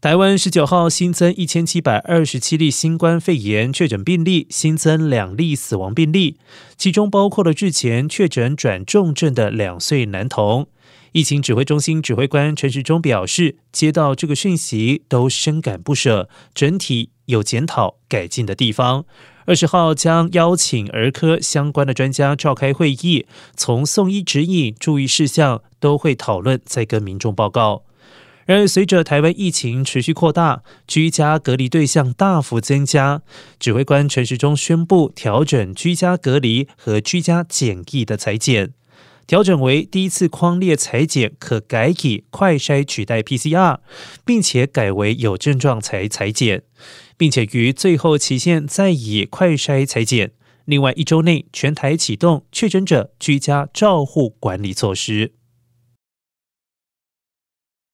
台湾十九号新增一千七百二十七例新冠肺炎确诊病例，新增两例死亡病例，其中包括了日前确诊转重症的两岁男童。疫情指挥中心指挥官陈时中表示，接到这个讯息都深感不舍，整体有检讨改进的地方。二十号将邀请儿科相关的专家召开会议，从送医指引、注意事项都会讨论，再跟民众报告。然而，随着台湾疫情持续扩大，居家隔离对象大幅增加，指挥官陈时中宣布调整居家隔离和居家检疫的裁剪，调整为第一次框列裁剪可改以快筛取代 PCR，并且改为有症状才裁剪，并且于最后期限再以快筛裁剪。另外一周内全台启动确诊者居家照护管理措施。